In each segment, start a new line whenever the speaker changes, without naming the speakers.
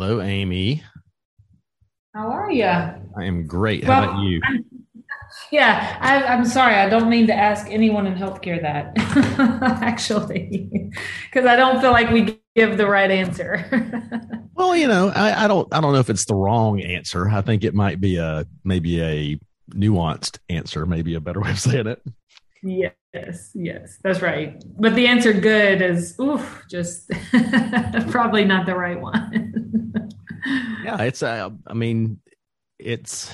Hello, Amy.
How are you? I
am great. How about you?
I'm, yeah, I, am sorry. I don't mean to ask anyone in healthcare that, actually, because I don't feel like we give the right answer.
well, you know, I, I, don't. I don't know if it's the wrong answer. I think it might be a maybe a nuanced answer. Maybe a better way of saying it.
Yes, yes, that's right. But the answer good is oof, just probably not the right one.
yeah, it's uh, I mean, it's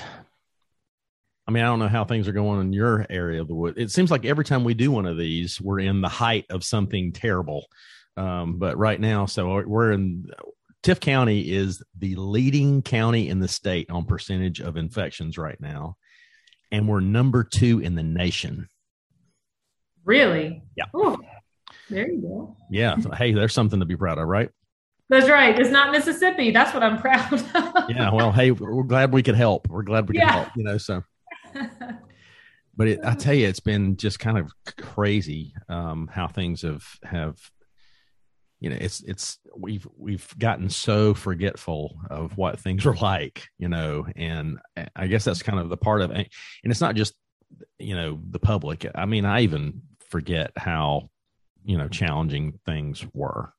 I mean, I don't know how things are going in your area of the wood. It seems like every time we do one of these, we're in the height of something terrible. Um, but right now, so we're in Tift County is the leading county in the state on percentage of infections right now, and we're number two in the nation.
Really?
Yeah.
Ooh, there you go.
Yeah. hey, there's something to be proud of, right?
That's right. It's not Mississippi. That's what I'm proud of.
yeah. Well, hey, we're glad we could help. We're glad we yeah. could help, you know, so. But it, I tell you, it's been just kind of crazy um, how things have have you know it's it's we've we've gotten so forgetful of what things were like you know and i guess that's kind of the part of it and it's not just you know the public i mean i even forget how you know challenging things were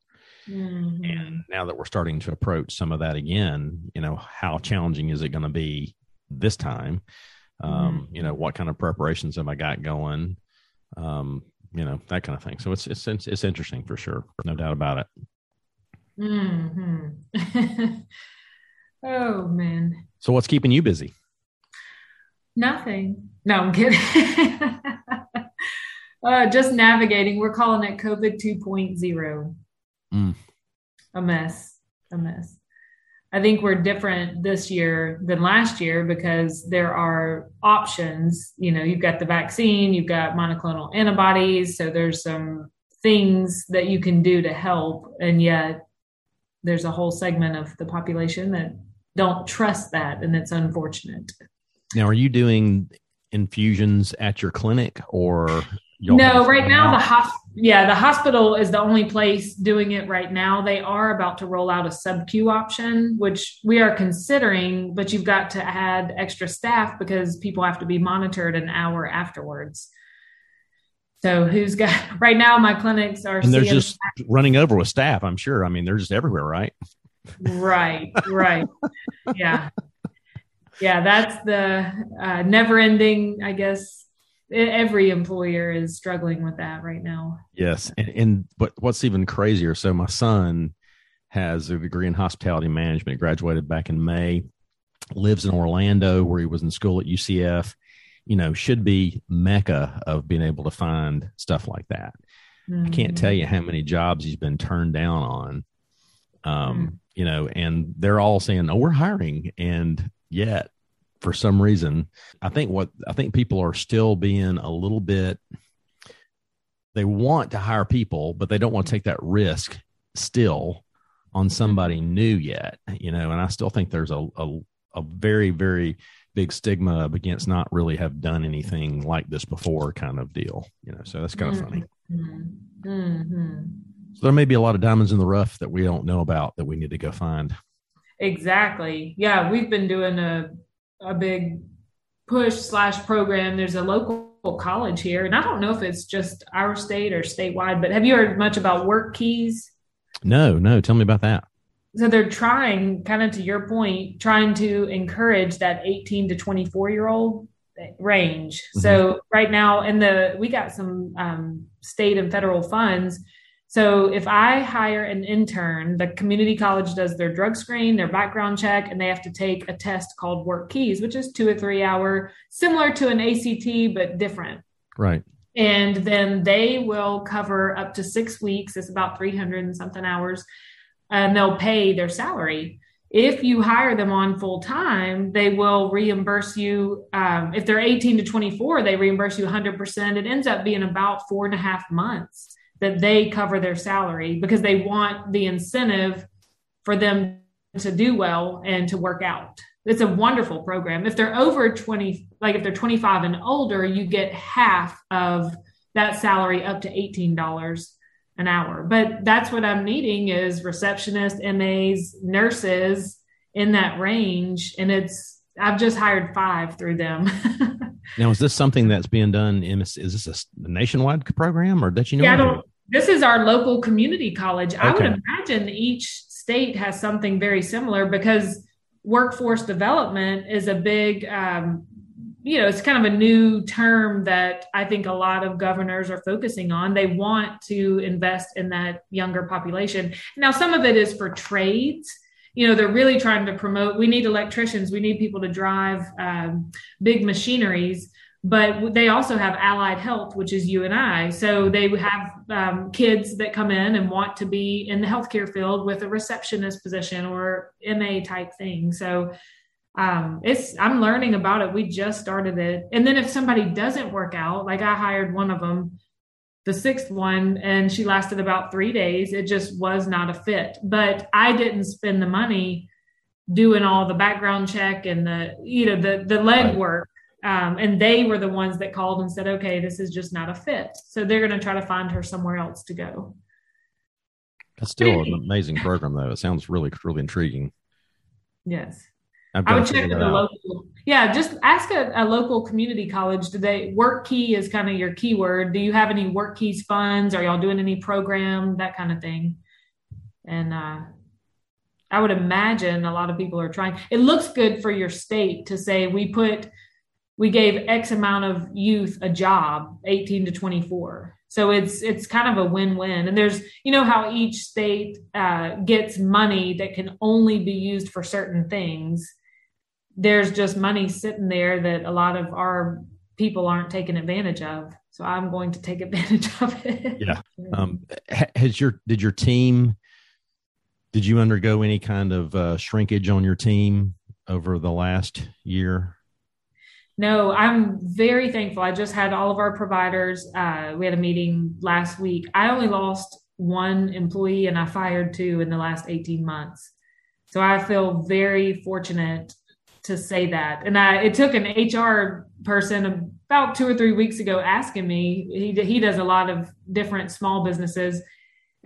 mm-hmm. and now that we're starting to approach some of that again you know how challenging is it going to be this time um mm-hmm. you know what kind of preparations have i got going um you know that kind of thing so it's it's it's, interesting for sure no doubt about it
mm-hmm. oh man
so what's keeping you busy
Nothing. No, I'm kidding. uh, just navigating. We're calling it COVID 2.0. Mm. A mess. A mess. I think we're different this year than last year because there are options. You know, you've got the vaccine, you've got monoclonal antibodies. So there's some things that you can do to help. And yet there's a whole segment of the population that don't trust that. And it's unfortunate.
Now, are you doing infusions at your clinic or?
No, right now the hospital. Yeah, the hospital is the only place doing it right now. They are about to roll out a sub Q option, which we are considering, but you've got to add extra staff because people have to be monitored an hour afterwards. So who's got right now? My clinics are
and they're just staff. running over with staff. I'm sure. I mean, they're just everywhere, right?
Right, right. yeah yeah, that's the uh, never ending, I guess. Every employer is struggling with that right now.
Yes. And, and but what's even crazier? So, my son has a degree in hospitality management, graduated back in May, lives in Orlando where he was in school at UCF. You know, should be mecca of being able to find stuff like that. Mm-hmm. I can't tell you how many jobs he's been turned down on. Um, mm-hmm. you know, and they're all saying, "Oh, we're hiring," and yet for some reason i think what i think people are still being a little bit they want to hire people but they don't want to take that risk still on somebody new yet you know and i still think there's a a, a very very big stigma against not really have done anything like this before kind of deal you know so that's kind of funny mm-hmm. Mm-hmm. so there may be a lot of diamonds in the rough that we don't know about that we need to go find
Exactly. Yeah, we've been doing a a big push slash program. There's a local college here, and I don't know if it's just our state or statewide, but have you heard much about work keys?
No, no. Tell me about that.
So they're trying, kind of to your point, trying to encourage that 18 to 24 year old range. Mm-hmm. So right now, in the we got some um, state and federal funds so if I hire an intern, the community college does their drug screen, their background check, and they have to take a test called Work Keys, which is two or three hour, similar to an ACT, but different.
Right.
And then they will cover up to six weeks. It's about 300 and something hours. And they'll pay their salary. If you hire them on full time, they will reimburse you. Um, if they're 18 to 24, they reimburse you 100%. It ends up being about four and a half months that they cover their salary because they want the incentive for them to do well and to work out. It's a wonderful program. If they're over 20, like if they're 25 and older, you get half of that salary up to $18 an hour. But that's what I'm needing is receptionists, MAs, nurses in that range. And it's, I've just hired five through them.
now, is this something that's being done in, is this a nationwide program or that you know?
Yeah, this is our local community college. Okay. I would imagine each state has something very similar because workforce development is a big um, you know, it's kind of a new term that I think a lot of governors are focusing on. They want to invest in that younger population. Now, some of it is for trades. You know, they're really trying to promote. We need electricians. We need people to drive um, big machineries. But they also have allied health, which is you and I. So they have um, kids that come in and want to be in the healthcare field with a receptionist position or MA type thing. So um, it's I'm learning about it. We just started it, and then if somebody doesn't work out, like I hired one of them, the sixth one, and she lasted about three days. It just was not a fit. But I didn't spend the money doing all the background check and the you know the the leg work. Um, and they were the ones that called and said, "Okay, this is just not a fit." So they're going to try to find her somewhere else to go.
That's still an amazing program, though. It sounds really, really intriguing.
Yes. I would check with the local. Yeah, just ask a, a, local community college. Do they work key is kind of your keyword? Do you have any work keys funds? Are y'all doing any program that kind of thing? And uh, I would imagine a lot of people are trying. It looks good for your state to say we put we gave X amount of youth a job, 18 to 24. So it's it's kind of a win-win. And there's you know how each state uh, gets money that can only be used for certain things there's just money sitting there that a lot of our people aren't taking advantage of. So I'm going to take advantage of it.
Yeah. Um, has your did your team did you undergo any kind of uh, shrinkage on your team over the last year?
No, I'm very thankful. I just had all of our providers. Uh, we had a meeting last week. I only lost one employee and I fired two in the last 18 months. So I feel very fortunate to say that. And I, it took an HR person about two or three weeks ago asking me. He he does a lot of different small businesses,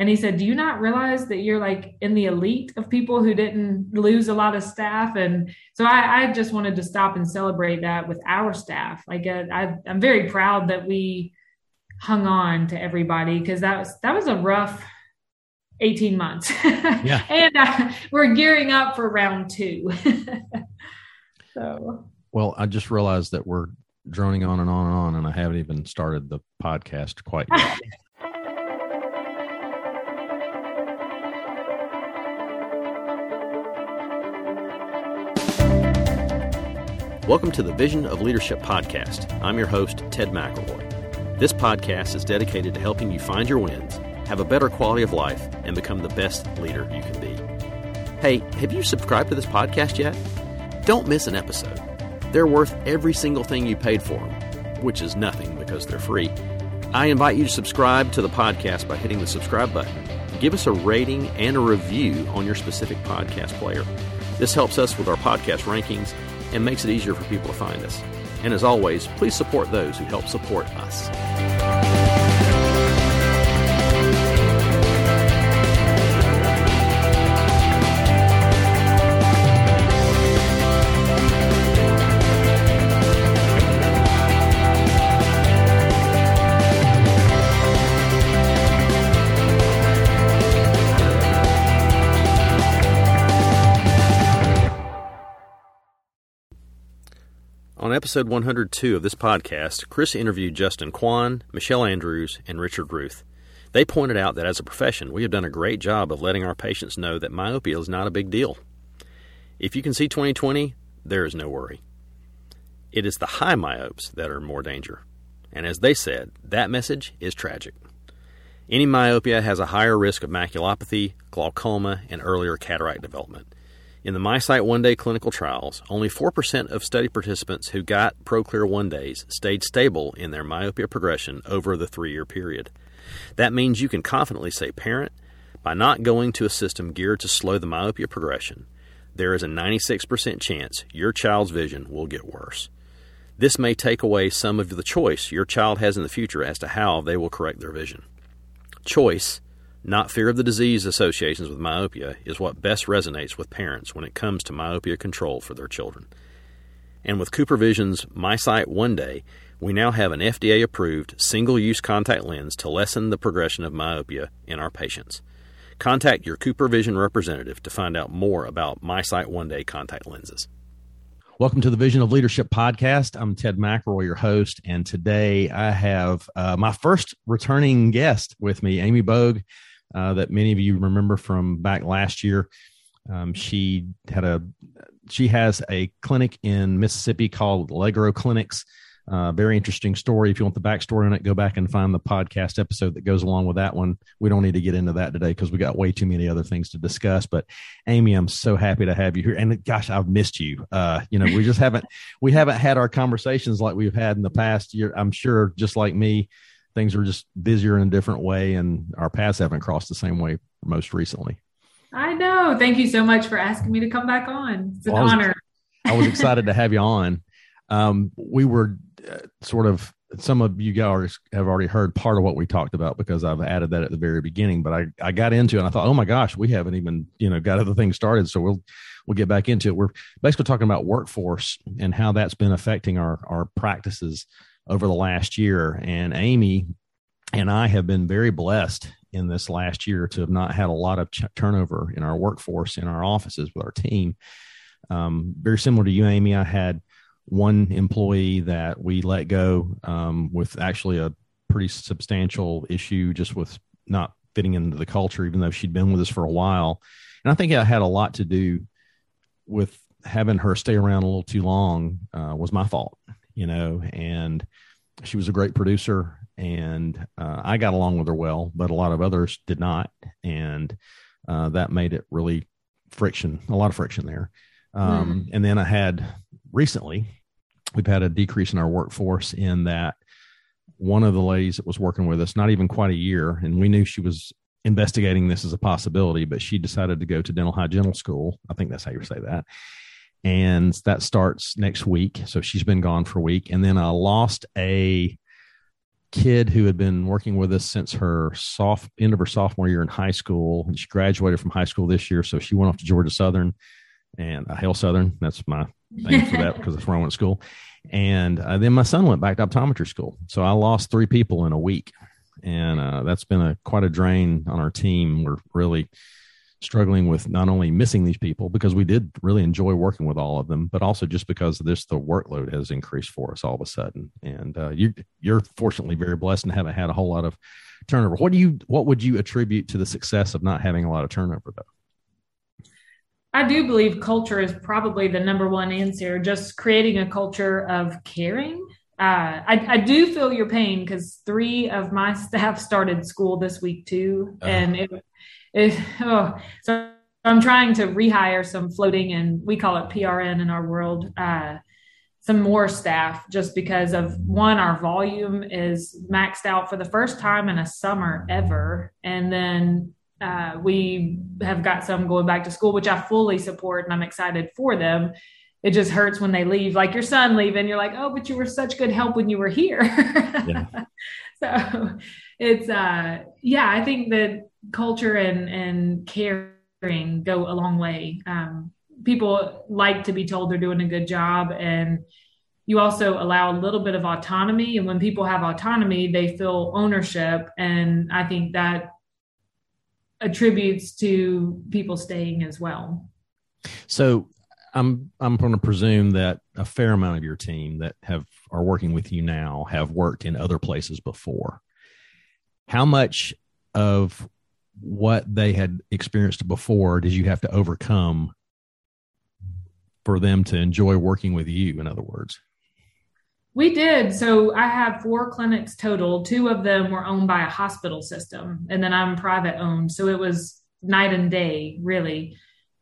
and he said, "Do you not realize that you're like in the elite of people who didn't lose a lot of staff?" And so I, I just wanted to stop and celebrate that with our staff. Like uh, I, I'm very proud that we hung on to everybody because that was that was a rough 18 months. Yeah. and uh, we're gearing up for round two. So,
well, I just realized that we're droning on and on and on, and I haven't even started the podcast quite yet. Welcome to the Vision of Leadership podcast. I'm your host, Ted McElroy. This podcast is dedicated to helping you find your wins, have a better quality of life, and become the best leader you can be. Hey, have you subscribed to this podcast yet? Don't miss an episode. They're worth every single thing you paid for them, which is nothing because they're free. I invite you to subscribe to the podcast by hitting the subscribe button. Give us a rating and a review on your specific podcast player. This helps us with our podcast rankings and makes it easier for people to find us. And as always, please support those who help support us. Episode 102 of this podcast, Chris interviewed Justin Kwan, Michelle Andrews, and Richard Ruth. They pointed out that as a profession, we have done a great job of letting our patients know that myopia is not a big deal. If you can see 20/20, there is no worry. It is the high myopes that are more danger. And as they said, that message is tragic. Any myopia has a higher risk of maculopathy, glaucoma, and earlier cataract development. In the MiSight one day clinical trials, only 4% of study participants who got ProClear one days stayed stable in their myopia progression over the three year period. That means you can confidently say, parent, by not going to a system geared to slow the myopia progression, there is a 96% chance your child's vision will get worse. This may take away some of the choice your child has in the future as to how they will correct their vision.
Choice, not fear of the disease associations with myopia, is what best resonates with parents when it comes to myopia control for their children. And with CooperVision's MiSight One Day, we now have an FDA approved single use contact lens to lessen the progression of myopia in our patients. Contact your CooperVision representative to find out more about MiSight One Day contact lenses.
Welcome to the Vision of Leadership podcast. I'm Ted McElroy, your host, and today I have uh, my first returning guest with me, Amy Bogue, uh, that many of you remember from back last year. Um, she had a she has a clinic in Mississippi called Allegro Clinics. Uh, very interesting story. If you want the backstory on it, go back and find the podcast episode that goes along with that one. We don't need to get into that today because we got way too many other things to discuss. But Amy, I'm so happy to have you here. And gosh, I've missed you. Uh, you know, we just haven't we haven't had our conversations like we've had in the past year. I'm sure, just like me, things are just busier in a different way, and our paths haven't crossed the same way most recently.
I know. Thank you so much for asking me to come back on. It's an well, I was, honor.
I was excited to have you on. Um, we were uh, sort of some of you guys have already heard part of what we talked about because I've added that at the very beginning. But I, I got into it and I thought, oh my gosh, we haven't even you know got other things started. So we'll we'll get back into it. We're basically talking about workforce and how that's been affecting our our practices over the last year. And Amy and I have been very blessed in this last year to have not had a lot of ch- turnover in our workforce in our offices with our team. Um, very similar to you, Amy. I had one employee that we let go um, with actually a pretty substantial issue just with not fitting into the culture, even though she'd been with us for a while. And I think it had a lot to do with having her stay around a little too long uh, was my fault, you know, and she was a great producer and uh, I got along with her well, but a lot of others did not. And uh, that made it really friction, a lot of friction there. Um, mm. And then I had recently we've had a decrease in our workforce in that one of the ladies that was working with us, not even quite a year, and we knew she was investigating this as a possibility, but she decided to go to dental hygienical school. I think that's how you say that. And that starts next week. So she's been gone for a week. And then I lost a kid who had been working with us since her soft end of her sophomore year in high school. And she graduated from high school this year. So she went off to Georgia Southern and uh, Hail Southern. That's my name for that because that's where I went to school. And uh, then my son went back to optometry school. So I lost three people in a week. And uh, that's been a quite a drain on our team. We're really struggling with not only missing these people because we did really enjoy working with all of them, but also just because this, the workload has increased for us all of a sudden. And uh, you, you're fortunately very blessed and haven't had a whole lot of turnover. What do you, what would you attribute to the success of not having a lot of turnover though?
I do believe culture is probably the number one answer. Just creating a culture of caring. Uh, I, I, do feel your pain because three of my staff started school this week too, uh-huh. and it, it oh, so I'm trying to rehire some floating and we call it PRN in our world. Uh, some more staff just because of one, our volume is maxed out for the first time in a summer ever, and then uh, we have got some going back to school, which I fully support and I'm excited for them. It just hurts when they leave, like your son leaving. You're like, oh, but you were such good help when you were here. yeah. So it's, uh, yeah, I think that culture and, and caring go a long way. Um, people like to be told they're doing a good job and you also allow a little bit of autonomy and when people have autonomy they feel ownership and i think that attributes to people staying as well.
So I'm I'm going to presume that a fair amount of your team that have are working with you now have worked in other places before. How much of what they had experienced before did you have to overcome for them to enjoy working with you in other words?
We did. So I have four clinics total. Two of them were owned by a hospital system, and then I'm private owned. So it was night and day, really.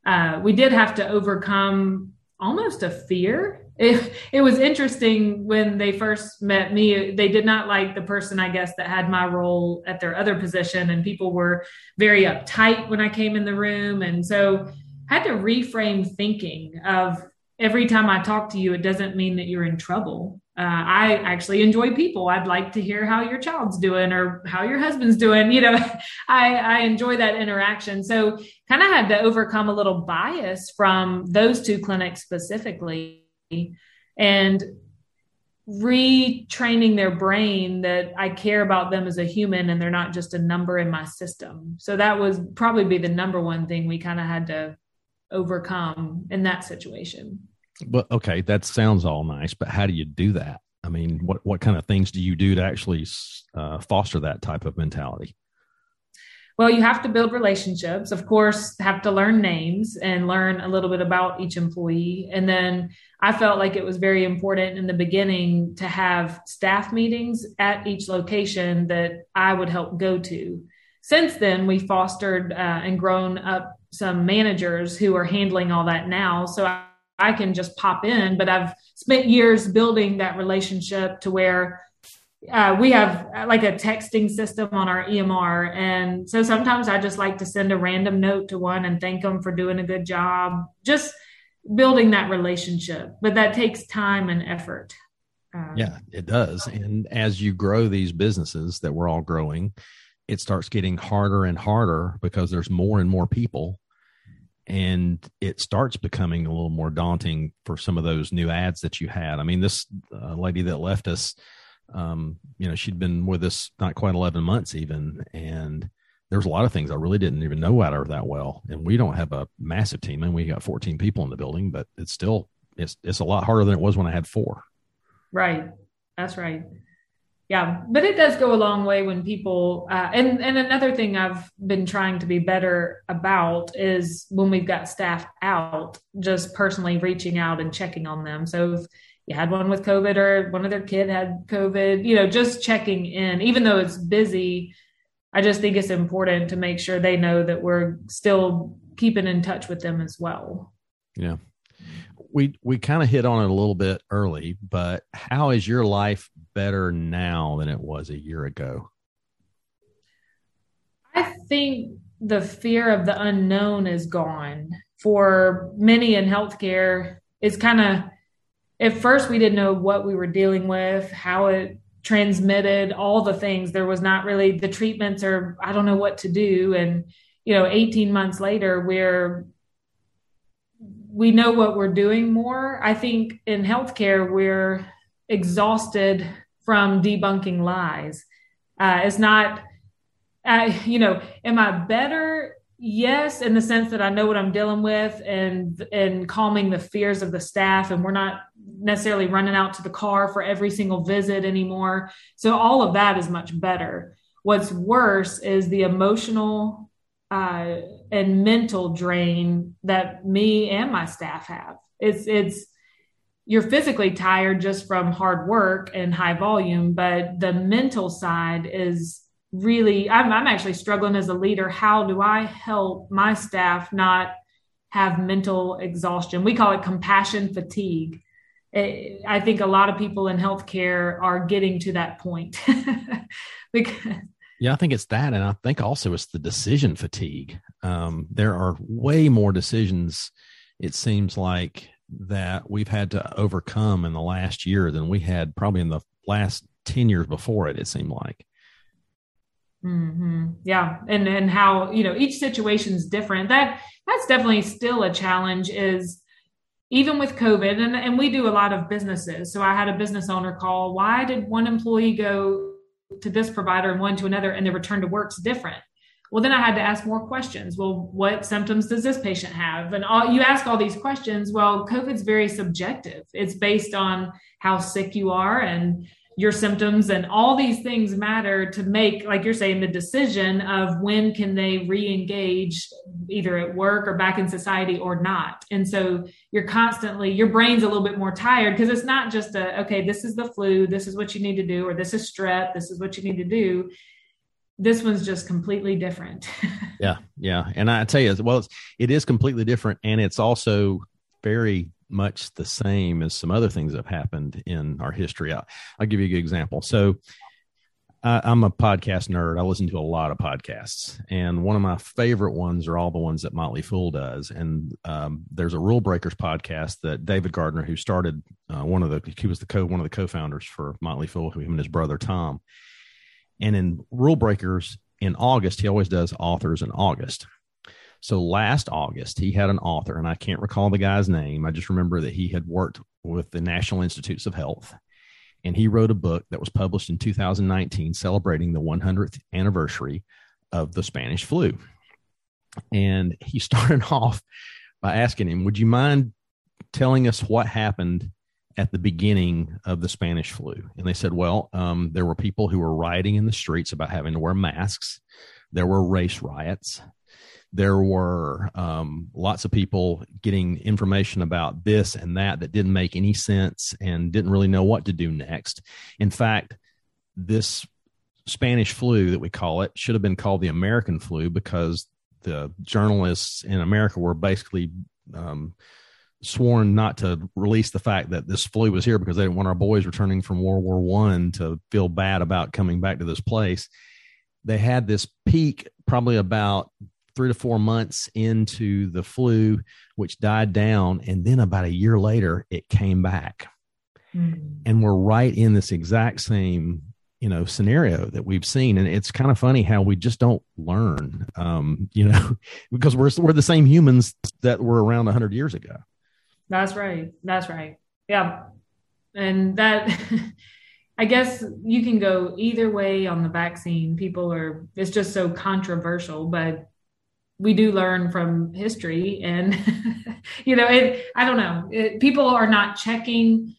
Uh, we did have to overcome almost a fear. It, it was interesting when they first met me. They did not like the person, I guess, that had my role at their other position, and people were very uptight when I came in the room. And so I had to reframe thinking of every time I talk to you, it doesn't mean that you're in trouble uh, I actually enjoy people. I'd like to hear how your child's doing or how your husband's doing. You know, I, I enjoy that interaction. So kind of had to overcome a little bias from those two clinics specifically and retraining their brain that I care about them as a human and they're not just a number in my system. So that was probably be the number one thing we kind of had to overcome in that situation.
But okay, that sounds all nice, but how do you do that? I mean, what what kind of things do you do to actually uh, foster that type of mentality?
Well, you have to build relationships. Of course, have to learn names and learn a little bit about each employee. And then I felt like it was very important in the beginning to have staff meetings at each location that I would help go to. Since then, we fostered uh, and grown up some managers who are handling all that now. So I, I can just pop in, but I've spent years building that relationship to where uh, we have uh, like a texting system on our EMR. And so sometimes I just like to send a random note to one and thank them for doing a good job, just building that relationship. But that takes time and effort.
Uh, yeah, it does. And as you grow these businesses that we're all growing, it starts getting harder and harder because there's more and more people. And it starts becoming a little more daunting for some of those new ads that you had. I mean, this uh, lady that left us, um, you know, she'd been with us not quite 11 months even. And there's a lot of things I really didn't even know about her that well. And we don't have a massive team and we got 14 people in the building, but it's still, it's, it's a lot harder than it was when I had four.
Right. That's right. Yeah. But it does go a long way when people, uh, and, and another thing I've been trying to be better about is when we've got staff out, just personally reaching out and checking on them. So if, you had one with COVID or one of their kid had COVID, you know, just checking in, even though it's busy. I just think it's important to make sure they know that we're still keeping in touch with them as well.
Yeah. We we kind of hit on it a little bit early, but how is your life better now than it was a year ago?
I think the fear of the unknown is gone. For many in healthcare, it's kind of at first we didn't know what we were dealing with, how it transmitted, all the things. There was not really the treatments or I don't know what to do. And, you know, 18 months later, we're we know what we're doing more. I think in healthcare, we're exhausted from debunking lies. Uh, it's not, uh, you know, am I better yes in the sense that i know what i'm dealing with and and calming the fears of the staff and we're not necessarily running out to the car for every single visit anymore. So all of that is much better. What's worse is the emotional uh, and mental drain that me and my staff have. It's it's you're physically tired just from hard work and high volume but the mental side is really I'm, I'm actually struggling as a leader. How do i help my staff not have mental exhaustion? We call it compassion fatigue it, i think a lot of people in healthcare are getting to that point
because yeah i think it's that and i think also it's the decision fatigue um, there are way more decisions it seems like that we've had to overcome in the last year than we had probably in the last 10 years before it it seemed like
Mm-hmm. Yeah, and and how you know each situation is different. That that's definitely still a challenge. Is even with COVID, and and we do a lot of businesses. So I had a business owner call. Why did one employee go to this provider and one to another, and the return to work's different? Well, then I had to ask more questions. Well, what symptoms does this patient have? And all you ask all these questions. Well, COVID's very subjective. It's based on how sick you are and your symptoms and all these things matter to make like you're saying the decision of when can they re-engage either at work or back in society or not. And so you're constantly your brain's a little bit more tired because it's not just a okay this is the flu this is what you need to do or this is strep this is what you need to do. This one's just completely different.
Yeah yeah. And i tell you well it's, it is completely different and it's also very much the same as some other things that have happened in our history. I'll, I'll give you a good example. So, I, I'm a podcast nerd. I listen to a lot of podcasts, and one of my favorite ones are all the ones that Motley Fool does. And um, there's a Rule Breakers podcast that David Gardner, who started uh, one of the, he was the co one of the co-founders for Motley Fool, him and his brother Tom. And in Rule Breakers in August, he always does authors in August. So last August, he had an author, and I can't recall the guy's name. I just remember that he had worked with the National Institutes of Health and he wrote a book that was published in 2019 celebrating the 100th anniversary of the Spanish flu. And he started off by asking him, Would you mind telling us what happened at the beginning of the Spanish flu? And they said, Well, um, there were people who were rioting in the streets about having to wear masks, there were race riots, there were um, lots of people getting information about this and that that didn't make any sense and didn't really know what to do next. In fact, this Spanish flu that we call it should have been called the American flu because the journalists in America were basically um, sworn not to release the fact that this flu was here because they didn't want our boys returning from World War One to feel bad about coming back to this place. They had this peak probably about three to four months into the flu, which died down. And then about a year later, it came back. Mm. And we're right in this exact same you know scenario that we've seen and it's kind of funny how we just don't learn um you know because we're we're the same humans that were around 100 years ago
that's right that's right yeah and that I guess you can go either way on the vaccine. People are, it's just so controversial, but we do learn from history and you know it i don't know. It, people are not checking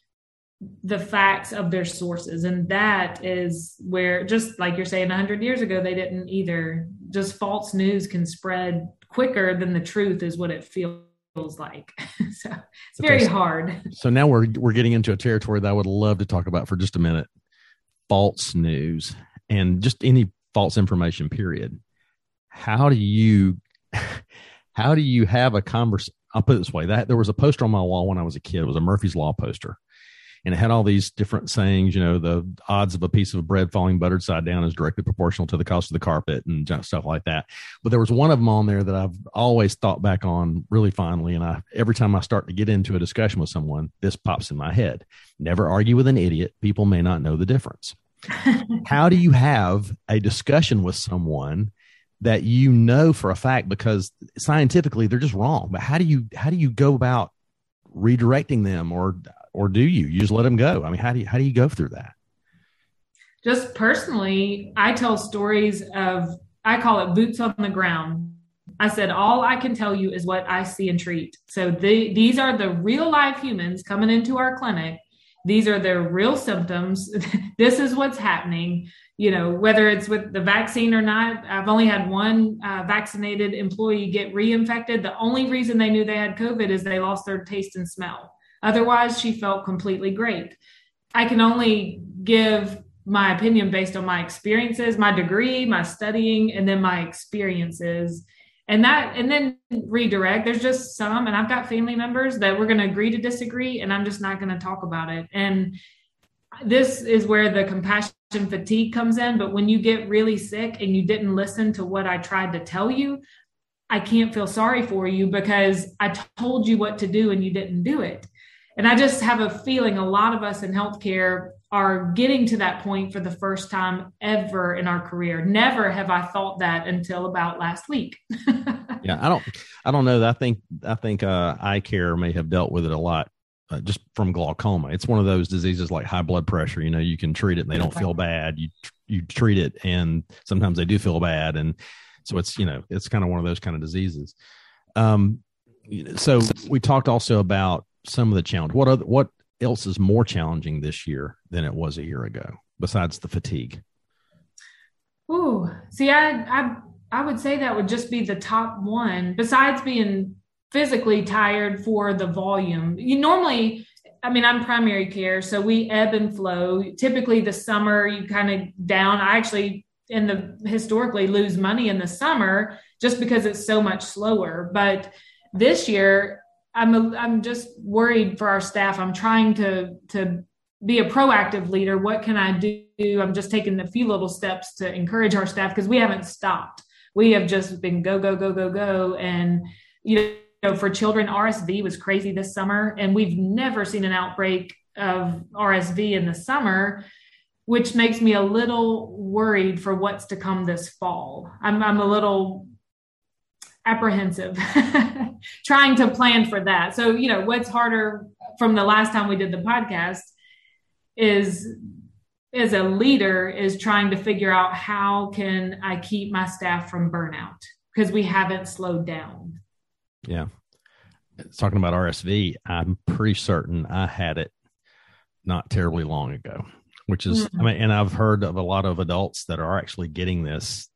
the facts of their sources and that is where just like you're saying 100 years ago they didn't either. Just false news can spread quicker than the truth is what it feels like. So it's very okay, hard.
so now we're we're getting into a territory that i would love to talk about for just a minute. False news and just any false information period. How do you how do you have a conversation? I'll put it this way: that there was a poster on my wall when I was a kid. It was a Murphy's Law poster, and it had all these different sayings. You know, the odds of a piece of bread falling buttered side down is directly proportional to the cost of the carpet and stuff like that. But there was one of them on there that I've always thought back on really fondly, and I every time I start to get into a discussion with someone, this pops in my head: never argue with an idiot. People may not know the difference. how do you have a discussion with someone that you know for a fact because scientifically they're just wrong. But how do you how do you go about redirecting them or or do you you just let them go? I mean, how do you how do you go through that?
Just personally, I tell stories of I call it boots on the ground. I said all I can tell you is what I see and treat. So the, these are the real live humans coming into our clinic. These are their real symptoms. this is what's happening you know, whether it's with the vaccine or not. I've only had one uh, vaccinated employee get reinfected. The only reason they knew they had COVID is they lost their taste and smell. Otherwise, she felt completely great. I can only give my opinion based on my experiences, my degree, my studying, and then my experiences. And that, and then redirect. There's just some, and I've got family members that we're going to agree to disagree, and I'm just not going to talk about it. And this is where the compassion fatigue comes in. But when you get really sick and you didn't listen to what I tried to tell you, I can't feel sorry for you because I told you what to do and you didn't do it. And I just have a feeling a lot of us in healthcare are getting to that point for the first time ever in our career. Never have I thought that until about last week.
yeah, I don't, I don't know. I think, I think uh, eye care may have dealt with it a lot uh, just from glaucoma. It's one of those diseases like high blood pressure. You know, you can treat it and they don't feel bad. You you treat it and sometimes they do feel bad, and so it's you know it's kind of one of those kind of diseases. Um, so we talked also about some of the challenge. What other what else is more challenging this year than it was a year ago besides the fatigue?
Ooh, see, I I I would say that would just be the top one. Besides being physically tired for the volume. You normally, I mean, I'm primary care, so we ebb and flow. Typically, the summer you kind of down. I actually, in the historically, lose money in the summer just because it's so much slower. But this year, I'm a, I'm just worried for our staff. I'm trying to to be a proactive leader. What can I do? I'm just taking a few little steps to encourage our staff because we haven't stopped. We have just been go, go, go, go, go. And, you know, for children, RSV was crazy this summer, and we've never seen an outbreak of RSV in the summer, which makes me a little worried for what's to come this fall. I'm, I'm a little apprehensive trying to plan for that. So, you know, what's harder from the last time we did the podcast is as a leader is trying to figure out how can I keep my staff from burnout because we haven't slowed down.
Yeah. Talking about RSV, I'm pretty certain I had it not terribly long ago, which is, mm-hmm. I mean, and I've heard of a lot of adults that are actually getting this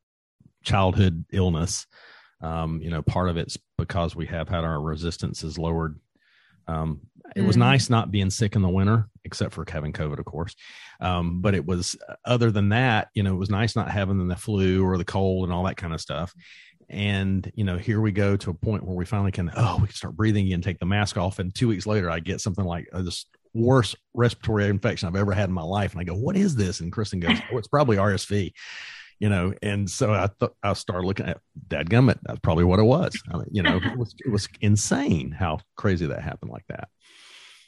childhood illness. Um, you know, part of it's because we have had our resistances lowered um, it was mm. nice not being sick in the winter, except for having COVID, of course. Um, but it was other than that, you know, it was nice not having the flu or the cold and all that kind of stuff. And you know, here we go to a point where we finally can, oh, we can start breathing again, take the mask off, and two weeks later, I get something like uh, this worst respiratory infection I've ever had in my life, and I go, "What is this?" And Kristen goes, "Oh, it's probably RSV." You know, and so I thought I started looking at dadgummit. That's probably what it was. I mean, you know, it was, it was insane how crazy that happened like that.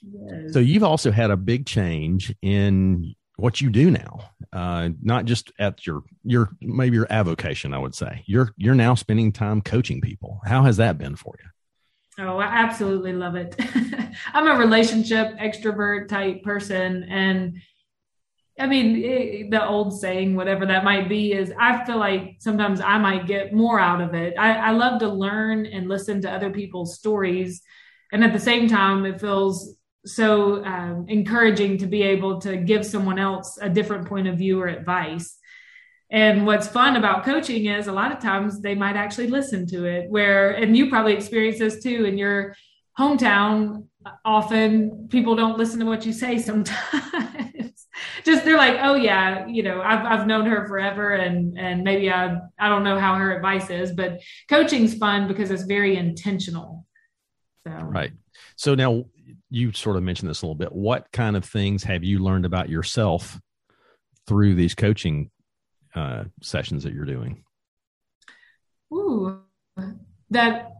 Yes. So you've also had a big change in what you do now, uh, not just at your your maybe your avocation. I would say you're you're now spending time coaching people. How has that been for you?
Oh, I absolutely love it. I'm a relationship extrovert type person, and I mean, it, the old saying, whatever that might be, is I feel like sometimes I might get more out of it. I, I love to learn and listen to other people's stories. And at the same time, it feels so um, encouraging to be able to give someone else a different point of view or advice. And what's fun about coaching is a lot of times they might actually listen to it, where, and you probably experience this too in your hometown. Often people don't listen to what you say sometimes just they're like, oh yeah, you know, I've I've known her forever, and and maybe I I don't know how her advice is, but coaching's fun because it's very intentional.
So right. So now you sort of mentioned this a little bit. What kind of things have you learned about yourself through these coaching uh, sessions that you're doing?
Ooh, that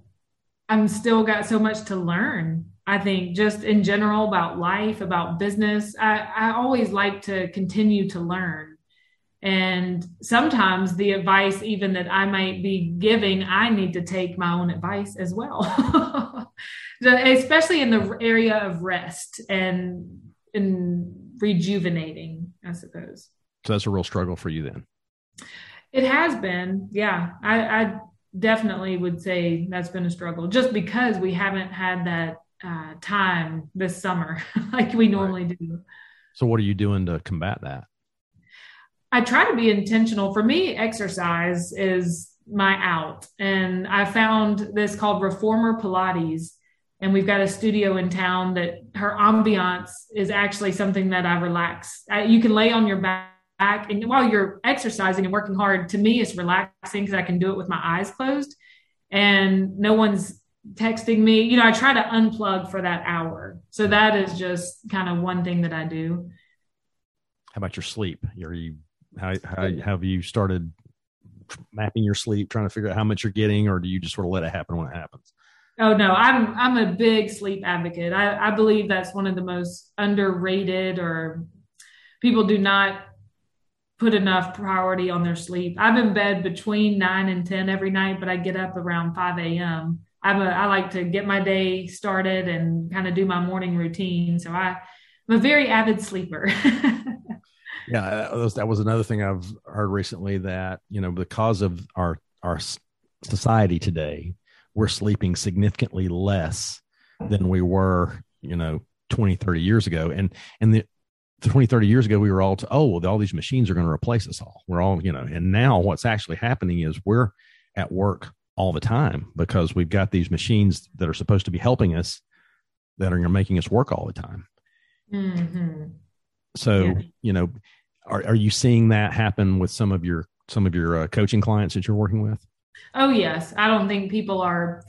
I'm still got so much to learn. I think just in general about life, about business, I, I always like to continue to learn. And sometimes the advice, even that I might be giving, I need to take my own advice as well, especially in the area of rest and in rejuvenating, I suppose.
So that's a real struggle for you then.
It has been, yeah. I, I definitely would say that's been a struggle, just because we haven't had that uh, time this summer like we normally right. do.
So, what are you doing to combat that?
I try to be intentional. For me, exercise is my out. And I found this called Reformer Pilates. And we've got a studio in town that her ambiance is actually something that I relax. I, you can lay on your back and while you're exercising and working hard, to me, it's relaxing because I can do it with my eyes closed and no one's texting me. You know, I try to unplug for that hour. So that is just kind of one thing that I do.
How about your sleep? Are you how, how have you started mapping your sleep, trying to figure out how much you're getting, or do you just sort of let it happen when it happens?
Oh no, I'm I'm a big sleep advocate. I, I believe that's one of the most underrated or people do not put enough priority on their sleep. I'm in bed between nine and ten every night, but I get up around five a.m. I'm a, I like to get my day started and kind of do my morning routine. So I, I'm a very avid sleeper.
yeah, that was, that was another thing I've heard recently that you know because of our our society today, we're sleeping significantly less than we were you know 20 30 years ago and and the 20 30 years ago we were all to, oh well all these machines are going to replace us all we're all you know and now what's actually happening is we're at work all the time because we've got these machines that are supposed to be helping us that are making us work all the time. Mm-hmm. So, yeah. you know, are, are you seeing that happen with some of your some of your uh, coaching clients that you're working with?
Oh yes, I don't think people are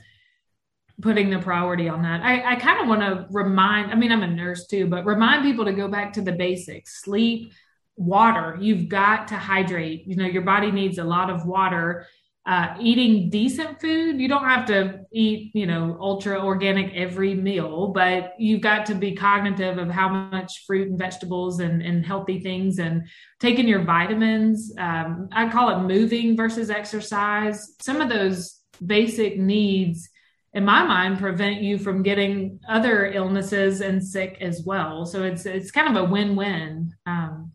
putting the priority on that. I, I kind of want to remind, I mean, I'm a nurse too, but remind people to go back to the basics sleep, water. You've got to hydrate. You know, your body needs a lot of water. Uh, eating decent food, you don't have to eat, you know, ultra organic every meal, but you've got to be cognitive of how much fruit and vegetables and, and healthy things and taking your vitamins. Um, I call it moving versus exercise. Some of those basic needs in my mind prevent you from getting other illnesses and sick as well so it's it's kind of a win-win um,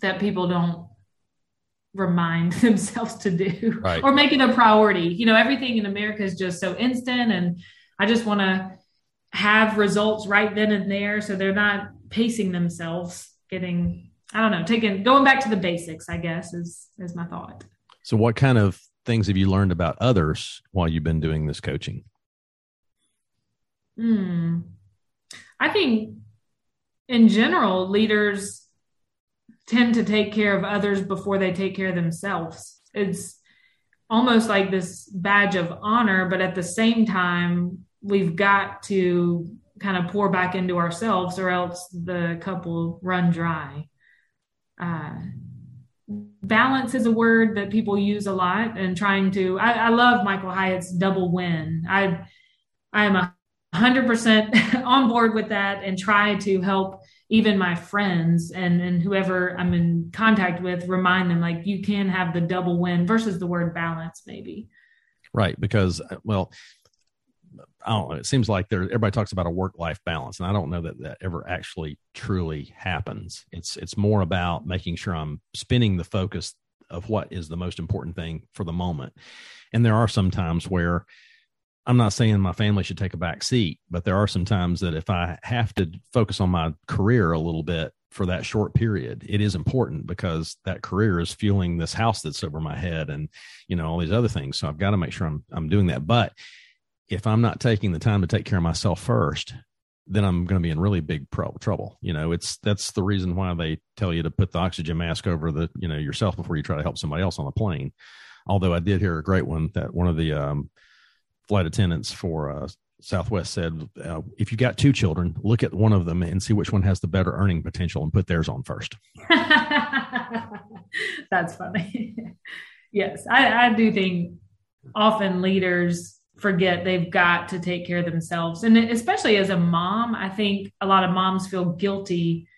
that people don't remind themselves to do
right.
or make it a priority you know everything in america is just so instant and i just want to have results right then and there so they're not pacing themselves getting i don't know taking going back to the basics i guess is is my thought
so what kind of things have you learned about others while you've been doing this coaching?
Hmm. I think in general, leaders tend to take care of others before they take care of themselves. It's almost like this badge of honor, but at the same time, we've got to kind of pour back into ourselves or else the cup will run dry. Uh, balance is a word that people use a lot and trying to I, I love Michael Hyatt's double win. I I am a hundred percent on board with that and try to help even my friends and and whoever I'm in contact with remind them like you can have the double win versus the word balance maybe.
Right. Because uh, well I don't know. It seems like there everybody talks about a work life balance, and I don't know that that ever actually truly happens. It's it's more about making sure I'm spinning the focus of what is the most important thing for the moment. And there are some times where I'm not saying my family should take a back seat, but there are some times that if I have to focus on my career a little bit for that short period, it is important because that career is fueling this house that's over my head and you know all these other things. So I've got to make sure I'm I'm doing that. But if I'm not taking the time to take care of myself first, then I'm going to be in really big pro- trouble. You know, it's that's the reason why they tell you to put the oxygen mask over the you know yourself before you try to help somebody else on the plane. Although I did hear a great one that one of the um, flight attendants for uh, Southwest said, uh, if you got two children, look at one of them and see which one has the better earning potential and put theirs on first.
That's funny. yes, I, I do think often leaders forget they've got to take care of themselves. And especially as a mom, I think a lot of moms feel guilty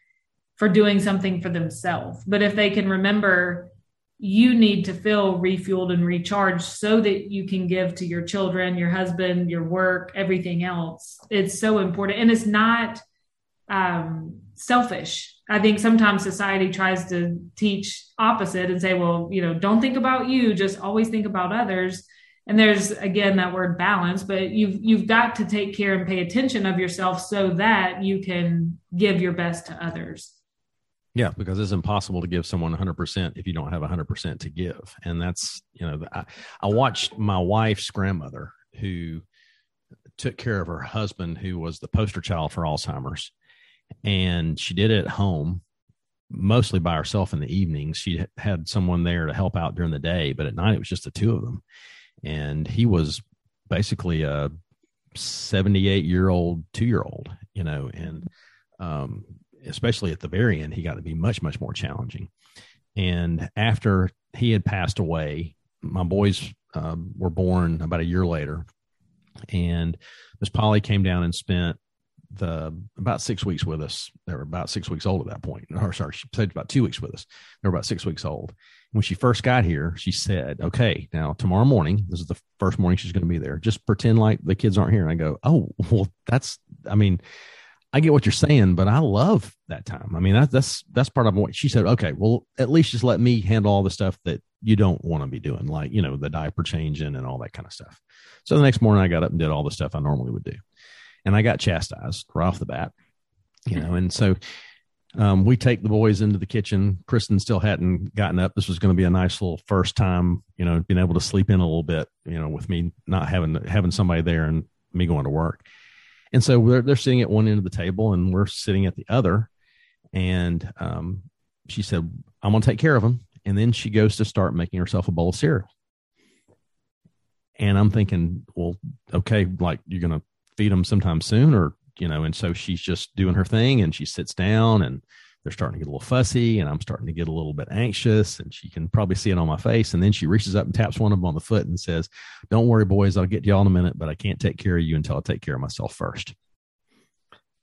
for doing something for themselves. But if they can remember, you need to feel refueled and recharged so that you can give to your children, your husband, your work, everything else. It's so important. And it's not um, selfish. I think sometimes society tries to teach opposite and say, well, you know, don't think about you, just always think about others and there's again that word balance but you've you've got to take care and pay attention of yourself so that you can give your best to others
yeah. because it's impossible to give someone 100% if you don't have 100% to give. And that's you know I, I watched my wife's grandmother who took care of her husband who was the poster child for alzheimer's. And she did it at home mostly by herself in the evenings she had someone there to help out during the day but at night it was just the two of them. And he was basically a 78 year old two year old you know and um, especially at the very end he got to be much much more challenging. And after he had passed away my boys uh, were born about a year later. And miss polly came down and spent the about six weeks with us. They were about six weeks old at that point. Or sorry she said about two weeks with us. They were about six weeks old. When she first got here, she said, Okay, now tomorrow morning, this is the first morning she's going to be there. Just pretend like the kids aren't here. And I go, Oh, well, that's, I mean, I get what you're saying, but I love that time. I mean, that, that's, that's part of what she said. Okay, well, at least just let me handle all the stuff that you don't want to be doing, like, you know, the diaper changing and all that kind of stuff. So the next morning I got up and did all the stuff I normally would do. And I got chastised right off the bat, you know, and so um, we take the boys into the kitchen. Kristen still hadn't gotten up. This was going to be a nice little first time, you know, being able to sleep in a little bit, you know, with me not having having somebody there and me going to work. And so they're, they're sitting at one end of the table and we're sitting at the other. And um, she said, I'm going to take care of them. And then she goes to start making herself a bowl of cereal. And I'm thinking, well, okay, like you're going to feed them sometime soon or, you know, and so she's just doing her thing and she sits down and they're starting to get a little fussy and I'm starting to get a little bit anxious and she can probably see it on my face. And then she reaches up and taps one of them on the foot and says, don't worry, boys, I'll get to y'all in a minute, but I can't take care of you until I take care of myself first.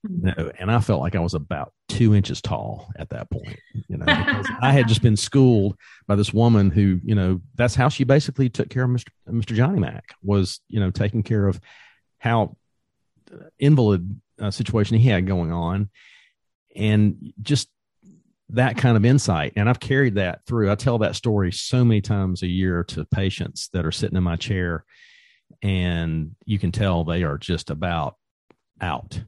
You know, and I felt like I was about two inches tall at that point, you know, because I had just been schooled by this woman who, you know, that's how she basically took care of Mr. Mr. Johnny Mac was, you know, taking care of how invalid uh, situation he had going on and just that kind of insight and i've carried that through i tell that story so many times a year to patients that are sitting in my chair and you can tell they are just about out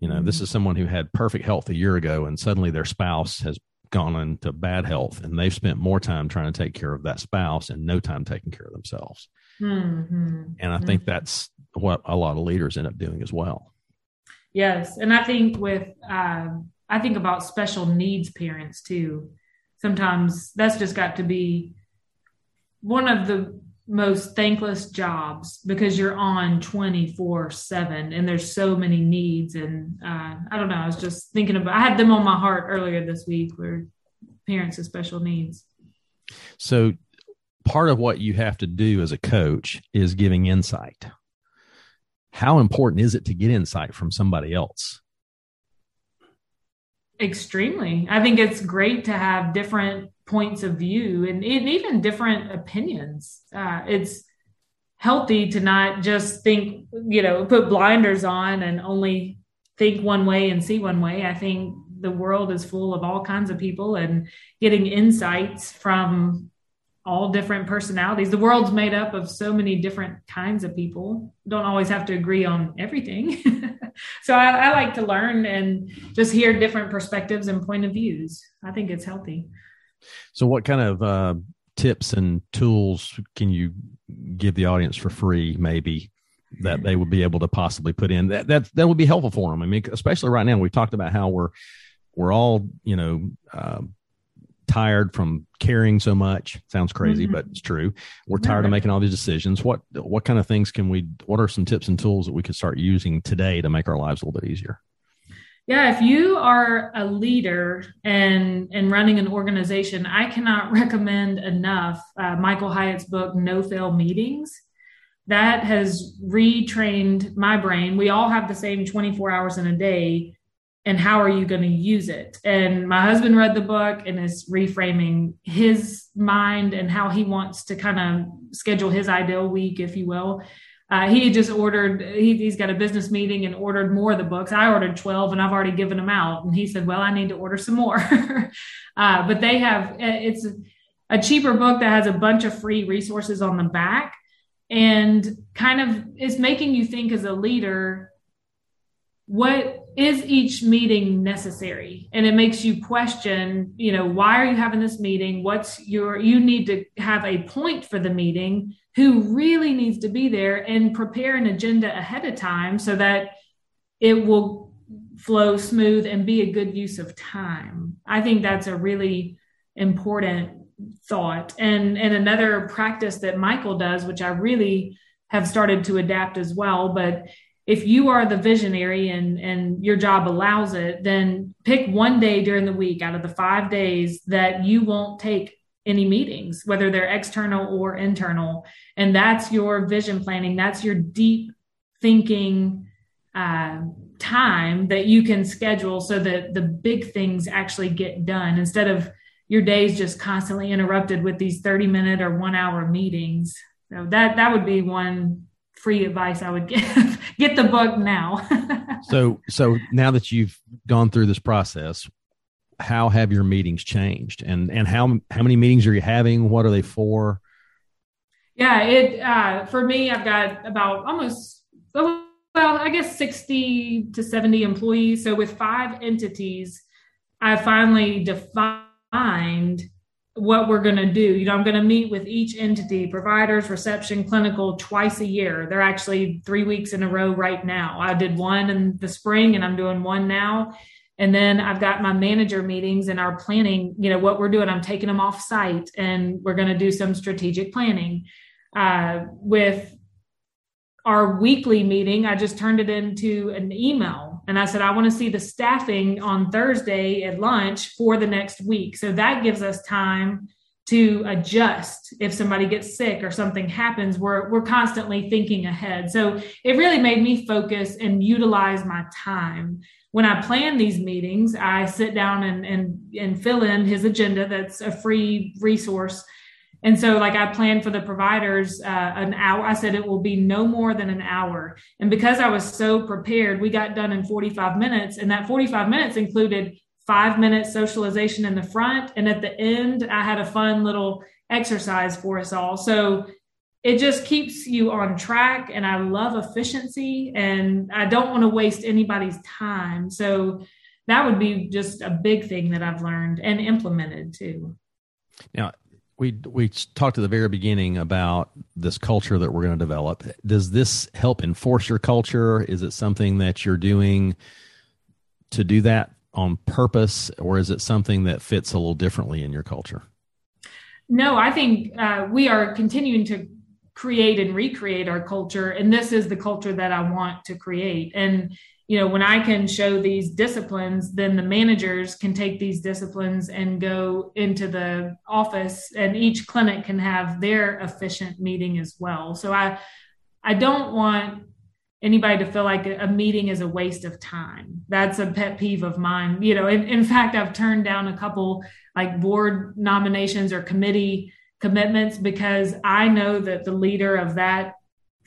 you know mm-hmm. this is someone who had perfect health a year ago and suddenly their spouse has gone into bad health and they've spent more time trying to take care of that spouse and no time taking care of themselves mm-hmm. and i think mm-hmm. that's what a lot of leaders end up doing as well
Yes, and I think with uh, I think about special needs parents too. Sometimes that's just got to be one of the most thankless jobs because you're on 24 7 and there's so many needs and uh, i don't know i was just thinking about i had them on my heart earlier this week where parents with special needs
so part of what you have to do as a coach is giving insight how important is it to get insight from somebody else?
Extremely. I think it's great to have different points of view and, and even different opinions. Uh, it's healthy to not just think, you know, put blinders on and only think one way and see one way. I think the world is full of all kinds of people and getting insights from all different personalities. The world's made up of so many different kinds of people. Don't always have to agree on everything. so I, I, like to learn and just hear different perspectives and point of views. I think it's healthy.
So, what kind of uh, tips and tools can you give the audience for free, maybe? That they would be able to possibly put in that that that would be helpful for them. I mean, especially right now, we talked about how we're we're all you know uh, tired from caring so much. Sounds crazy, mm-hmm. but it's true. We're tired of making all these decisions. What what kind of things can we? What are some tips and tools that we could start using today to make our lives a little bit easier?
Yeah, if you are a leader and and running an organization, I cannot recommend enough uh, Michael Hyatt's book No Fail Meetings. That has retrained my brain. We all have the same 24 hours in a day and how are you going to use it? And my husband read the book and is reframing his mind and how he wants to kind of schedule his ideal week if you will. Uh, he just ordered he, has got a business meeting and ordered more of the books. I ordered 12 and i've already given them out. And he said well i need to order some more. Uh, but they have it's a cheaper book that has a bunch of free resources on the back and kind of is making you think as a leader what is each meeting necessary? And it makes you question you know why are you having this meeting? What's your you need to have a point for the meeting. Who really needs to be there and prepare an agenda ahead of time so that it will flow smooth and be a good use of time. I think that's a really important thought. And and another practice that michael does which i really have started to adapt as well but if you are the visionary and and your job allows it then pick one day during the week out of the 5 days that you won't take any meetings whether they're external or internal. And that's your vision planning. That's your deep thinking uh, time that you can schedule so that the big things actually get done instead of your days just constantly interrupted with these 30 minute or one hour meetings. So that that would be one free advice I would give. Get the book now.
so, so now that you've gone through this process, how have your meetings changed, and and how how many meetings are you having? What are they for?
Yeah, it uh, for me, I've got about almost well, I guess sixty to seventy employees. So with five entities, I finally defined what we're going to do. You know, I'm going to meet with each entity, providers, reception, clinical, twice a year. They're actually three weeks in a row right now. I did one in the spring and I'm doing one now. And then I've got my manager meetings and our planning, you know, what we're doing. I'm taking them off site and we're going to do some strategic planning. uh, with our weekly meeting, I just turned it into an email and I said, I want to see the staffing on Thursday at lunch for the next week. So that gives us time to adjust if somebody gets sick or something happens. We're, we're constantly thinking ahead. So it really made me focus and utilize my time. When I plan these meetings, I sit down and, and, and fill in his agenda. That's a free resource and so, like, I planned for the providers uh, an hour. I said it will be no more than an hour. And because I was so prepared, we got done in 45 minutes. And that 45 minutes included five minutes socialization in the front. And at the end, I had a fun little exercise for us all. So it just keeps you on track. And I love efficiency and I don't want to waste anybody's time. So that would be just a big thing that I've learned and implemented too.
Now, we we talked at the very beginning about this culture that we're going to develop. Does this help enforce your culture? Is it something that you're doing to do that on purpose, or is it something that fits a little differently in your culture?
No, I think uh, we are continuing to create and recreate our culture, and this is the culture that I want to create. And you know when i can show these disciplines then the managers can take these disciplines and go into the office and each clinic can have their efficient meeting as well. So i i don't want anybody to feel like a meeting is a waste of time. That's a pet peeve of mine. You know in, in fact i've turned down a couple like board nominations or committee commitments because i know that the leader of that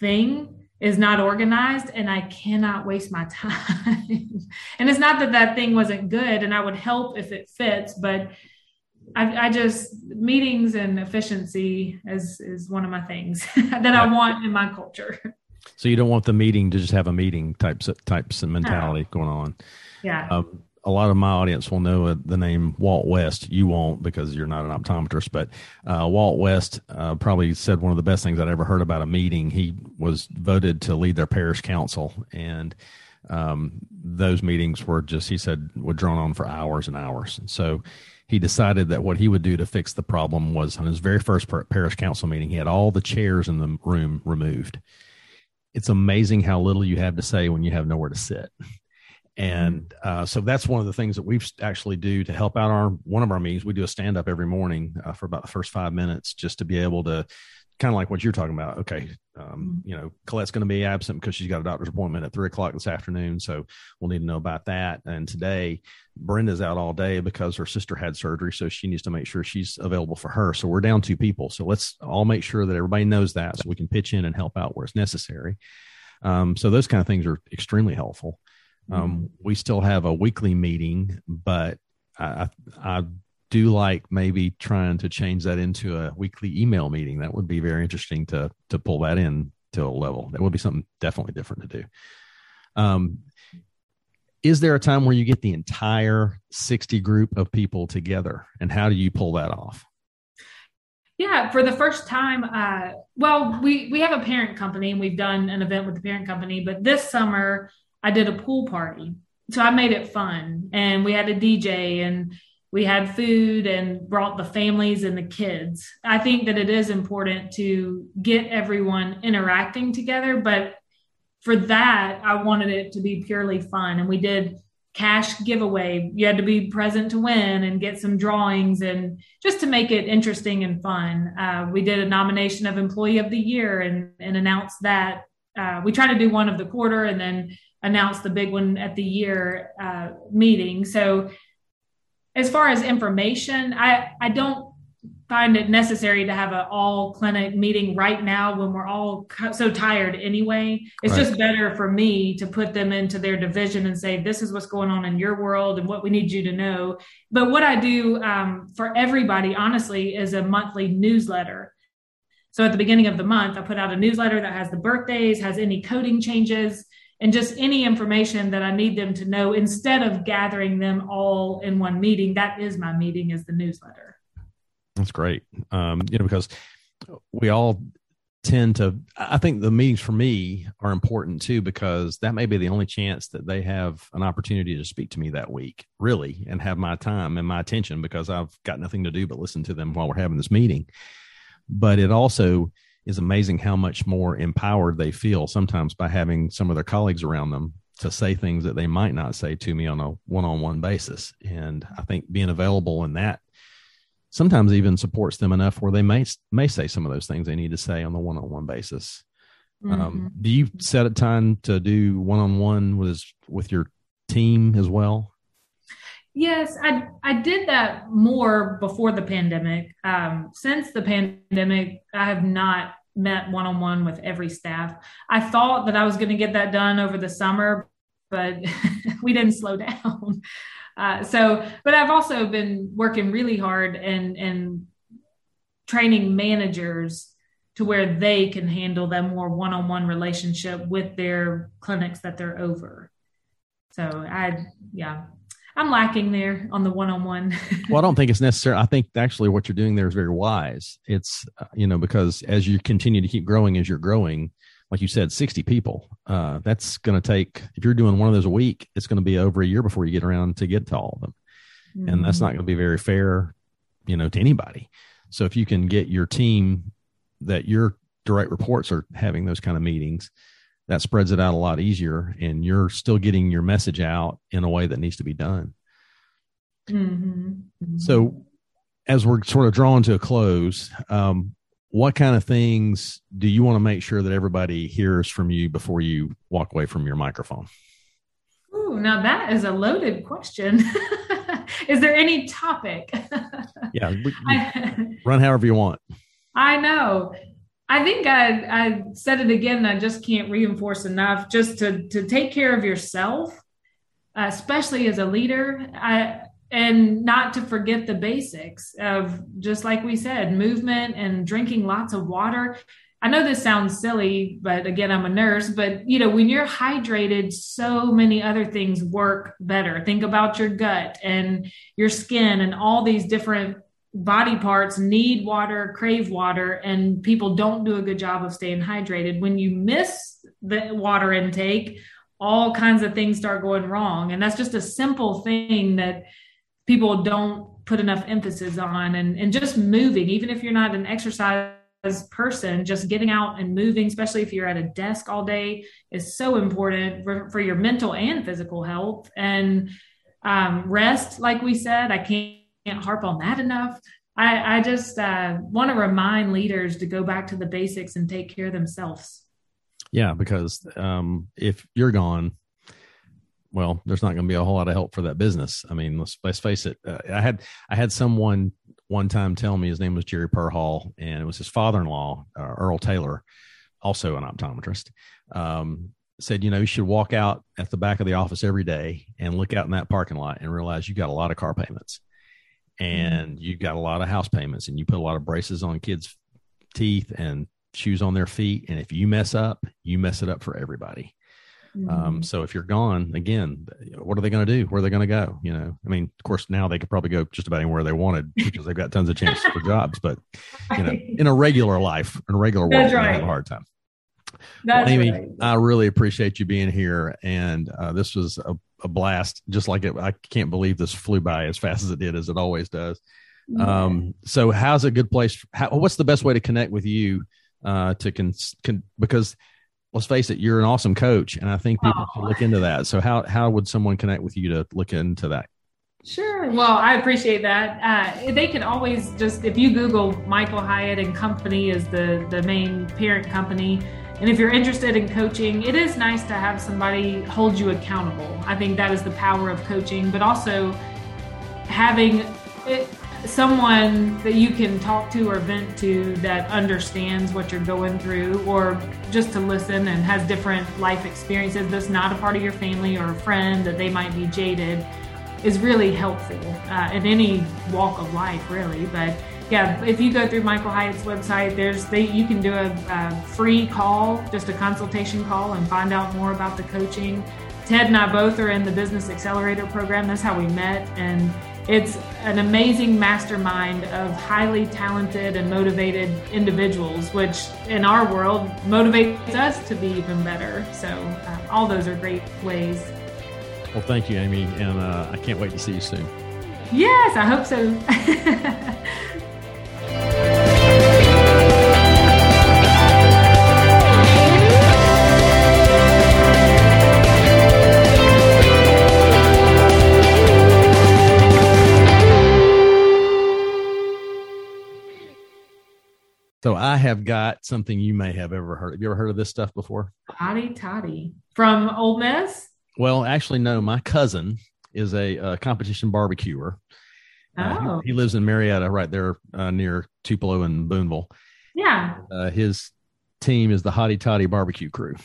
thing is not organized and I cannot waste my time. and it's not that that thing wasn't good and I would help if it fits, but I, I just meetings and efficiency is is one of my things that I want in my culture.
So you don't want the meeting to just have a meeting types types of mentality no. going on.
Yeah. Um,
a lot of my audience will know uh, the name Walt West. You won't because you're not an optometrist, but uh, Walt West uh, probably said one of the best things I'd ever heard about a meeting. He was voted to lead their parish council, and um, those meetings were just, he said, were drawn on for hours and hours. So he decided that what he would do to fix the problem was on his very first parish council meeting, he had all the chairs in the room removed. It's amazing how little you have to say when you have nowhere to sit and uh, so that's one of the things that we actually do to help out our one of our meetings. We do a stand up every morning uh, for about the first five minutes just to be able to kind of like what you're talking about. Okay um, mm-hmm. you know colette's going to be absent because she's got a doctor's appointment at three o'clock this afternoon so we'll need to know about that. And today brenda's out all day because her sister had surgery so she needs to make sure she's available for her. So we're down two people. So let's all make sure that everybody knows that so we can pitch in and help out where it's necessary. Um, so those kind of things are extremely helpful um, mm-hmm. we still have a weekly meeting, but I, I do like maybe trying to change that into a weekly email meeting. That would be very interesting to to pull that in to a level. That would be something definitely different to do. Um, is there a time where you get the entire 60 group of people together and how do you pull that off
yeah for the first time uh, well we we have a parent company and we've done an event with the parent company but this summer I did a pool party. So I made it fun and we had a DJ and we had food and brought the families and the kids. I think that it is important to get everyone interacting together, but for that, I wanted it to be purely fun. And we did cash giveaway. You had to be present to win and get some drawings and just to make it interesting and fun. Uh, we did a nomination of employee of the year and, and announced that. Uh, we try to do one of the quarter and then announce the big one at the year uh, meeting. So, as far as information, I I don't find it necessary to have an all clinic meeting right now when we're all so tired anyway. It's right. just better for me to put them into their division and say, this is what's going on in your world and what we need you to know. But what I do um, for everybody, honestly, is a monthly newsletter. So at the beginning of the month, I put out a newsletter that has the birthdays, has any coding changes, and just any information that I need them to know instead of gathering them all in one meeting. That is my meeting is the newsletter.
That's great. Um, you know, because we all tend to i think the meetings for me are important too because that may be the only chance that they have an opportunity to speak to me that week really and have my time and my attention because i've got nothing to do but listen to them while we're having this meeting but it also is amazing how much more empowered they feel sometimes by having some of their colleagues around them to say things that they might not say to me on a one-on-one basis. And i think being available in that sometimes even supports them enough where they may may say some of those things they need to say on the one-on-one basis. Um, mm-hmm. um, do you set a time to do one-on-one with with your team as well
Yes, I I did that more before the pandemic. Um, since the pandemic, I have not met one on one with every staff. I thought that I was going to get that done over the summer, but we didn't slow down. Uh, so, but I've also been working really hard and and training managers to where they can handle that more one on one relationship with their clinics that they're over. So I, yeah, I'm lacking there on the one on one.
Well, I don't think it's necessary. I think actually what you're doing there is very wise. It's, uh, you know, because as you continue to keep growing, as you're growing, like you said, 60 people, uh, that's going to take, if you're doing one of those a week, it's going to be over a year before you get around to get to all of them. Mm-hmm. And that's not going to be very fair, you know, to anybody. So if you can get your team that your direct reports are having those kind of meetings, that spreads it out a lot easier and you're still getting your message out in a way that needs to be done. Mm-hmm. Mm-hmm. So, as we're sort of drawing to a close, um, what kind of things do you want to make sure that everybody hears from you before you walk away from your microphone?
Ooh, now that is a loaded question. is there any topic?
yeah, run however you want.
I know. I think I, I said it again. I just can't reinforce enough. Just to to take care of yourself, especially as a leader, I, and not to forget the basics of just like we said, movement and drinking lots of water. I know this sounds silly, but again, I'm a nurse. But you know, when you're hydrated, so many other things work better. Think about your gut and your skin and all these different body parts need water, crave water, and people don't do a good job of staying hydrated. When you miss the water intake, all kinds of things start going wrong. And that's just a simple thing that people don't put enough emphasis on. And, and just moving, even if you're not an exercise person, just getting out and moving, especially if you're at a desk all day, is so important for, for your mental and physical health. And um, rest, like we said, I can't can't harp on that enough. I, I just uh, want to remind leaders to go back to the basics and take care of themselves.
Yeah, because um, if you're gone, well, there's not going to be a whole lot of help for that business. I mean, let's let's face it. Uh, I had I had someone one time tell me his name was Jerry Perhall, and it was his father-in-law, uh, Earl Taylor, also an optometrist. Um, said, you know, you should walk out at the back of the office every day and look out in that parking lot and realize you got a lot of car payments and you've got a lot of house payments and you put a lot of braces on kids' teeth and shoes on their feet. And if you mess up, you mess it up for everybody. Um, mm-hmm. Um, so if you're gone again, what are they going to do? Where are they going to go? You know, I mean, of course, now they could probably go just about anywhere they wanted because they've got tons of chances for jobs. But you know, in a regular life, in a regular world, right. they have a hard time. Well, Amy, right. I really appreciate you being here, and uh, this was a a blast. Just like it, I can't believe this flew by as fast as it did, as it always does. Um, so, how's a good place? How, what's the best way to connect with you? Uh, to con, con, because let's face it, you're an awesome coach, and I think people oh. should look into that. So, how how would someone connect with you to look into that?
Sure. Well, I appreciate that. Uh, they can always just if you Google Michael Hyatt and Company is the the main parent company. And if you're interested in coaching, it is nice to have somebody hold you accountable. I think that is the power of coaching, but also having it, someone that you can talk to or vent to that understands what you're going through, or just to listen and has different life experiences that's not a part of your family or a friend that they might be jaded is really helpful uh, in any walk of life, really. But yeah, if you go through Michael Hyatt's website, there's they you can do a, a, free call, just a consultation call, and find out more about the coaching. Ted and I both are in the Business Accelerator program. That's how we met, and it's an amazing mastermind of highly talented and motivated individuals, which in our world motivates us to be even better. So uh, all those are great ways.
Well, thank you, Amy, and uh, I can't wait to see you soon.
Yes, I hope so.
So I have got something you may have ever heard. Have you ever heard of this stuff before?
Hotty Toddy from Ole Miss.
Well, actually, no. My cousin is a, uh competition barbecuer. Uh, he-
Oh.
he, lives in Marietta, right there uh, near Tupelo and Booneville.
Yeah.
Uh, his team is the Hotty Toddy Barbecue Crew,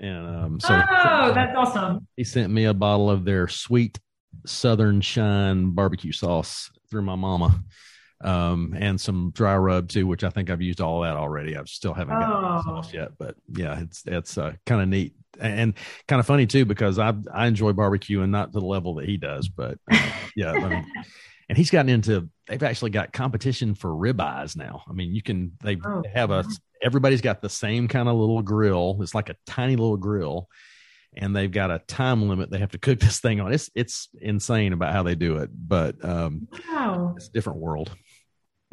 and um, so
oh, that's awesome.
he sent me a bottle of their sweet Southern Shine barbecue sauce through my mama, um, and some dry rub too, which I think I've used all that already. I've still haven't got
Oh.
sauce yet, but yeah, it's it's uh, kind of neat and kind of funny too because I I enjoy barbecue and not to the level that he does, but uh, yeah, I mean, and he's gotten into they've actually got competition for ribeyes now. I mean, you can they
Oh.
have a everybody's got the same kind of little grill. It's like a tiny little grill, and they've got a time limit they have to cook this thing on. It's it's insane about how they do it, but um,
Wow.
it's a different world.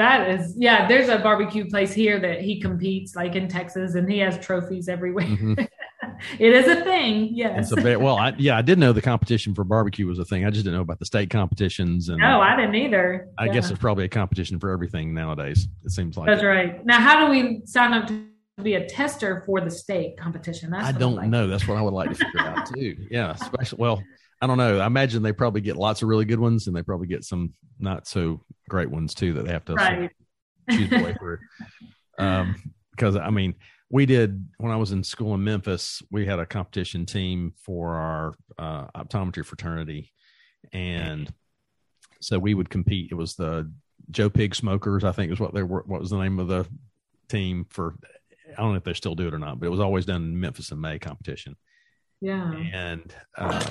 That is, yeah, there's a barbecue place here that he competes, like in Texas, and he has trophies everywhere.
Mhm.
it is a thing. Yes.
It's a very well, I, yeah, I did know the competition for barbecue was a thing. I just didn't know about the state competitions, and
no, I didn't either.
I
Yeah.
guess there's probably a competition for everything nowadays. It seems like
That's right. Now, how do we sign up to be a tester for the state competition? That's
I don't
like.
know. That's what I would like to figure out too. Yeah, especially well, I don't know. I imagine they probably get lots of really good ones, and they probably get some not so great ones too that they have to
Right.
choose their way through. Um, because I mean, we did when I was in school in Memphis, we had a competition team for our uh, optometry fraternity, and so we would compete. It was the Joe Pig Smokers, I think, is what they were. What was the name of the team for? I don't know if they still do it or not, but it was always done in Memphis in May competition,
Yeah.
and uh,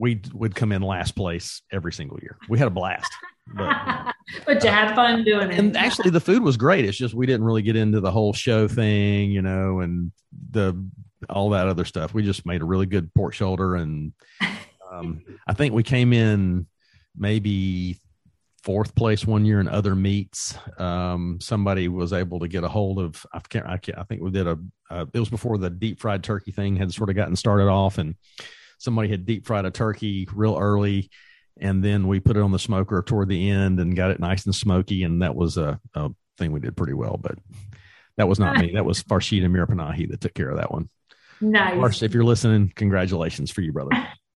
we would come in last place every single year. We had a blast. But,
but you had fun doing it.
and actually the food was great it's just we didn't really get into the whole show thing you know and the all that other stuff we just made a really good pork shoulder and um, i think we came in maybe fourth place one year in other meats um, somebody was able to get a hold of i can't i, can't, I think we did a uh, it was before the deep fried turkey thing had sort of gotten started off and somebody had deep fried a turkey real early and then we put it on the smoker toward the end and got it nice and smoky and that was a, a thing we did pretty well but that was not me. That was farshida mirapanahi that took care of that one.
Nice.
Farsh, if you're listening congratulations for you brother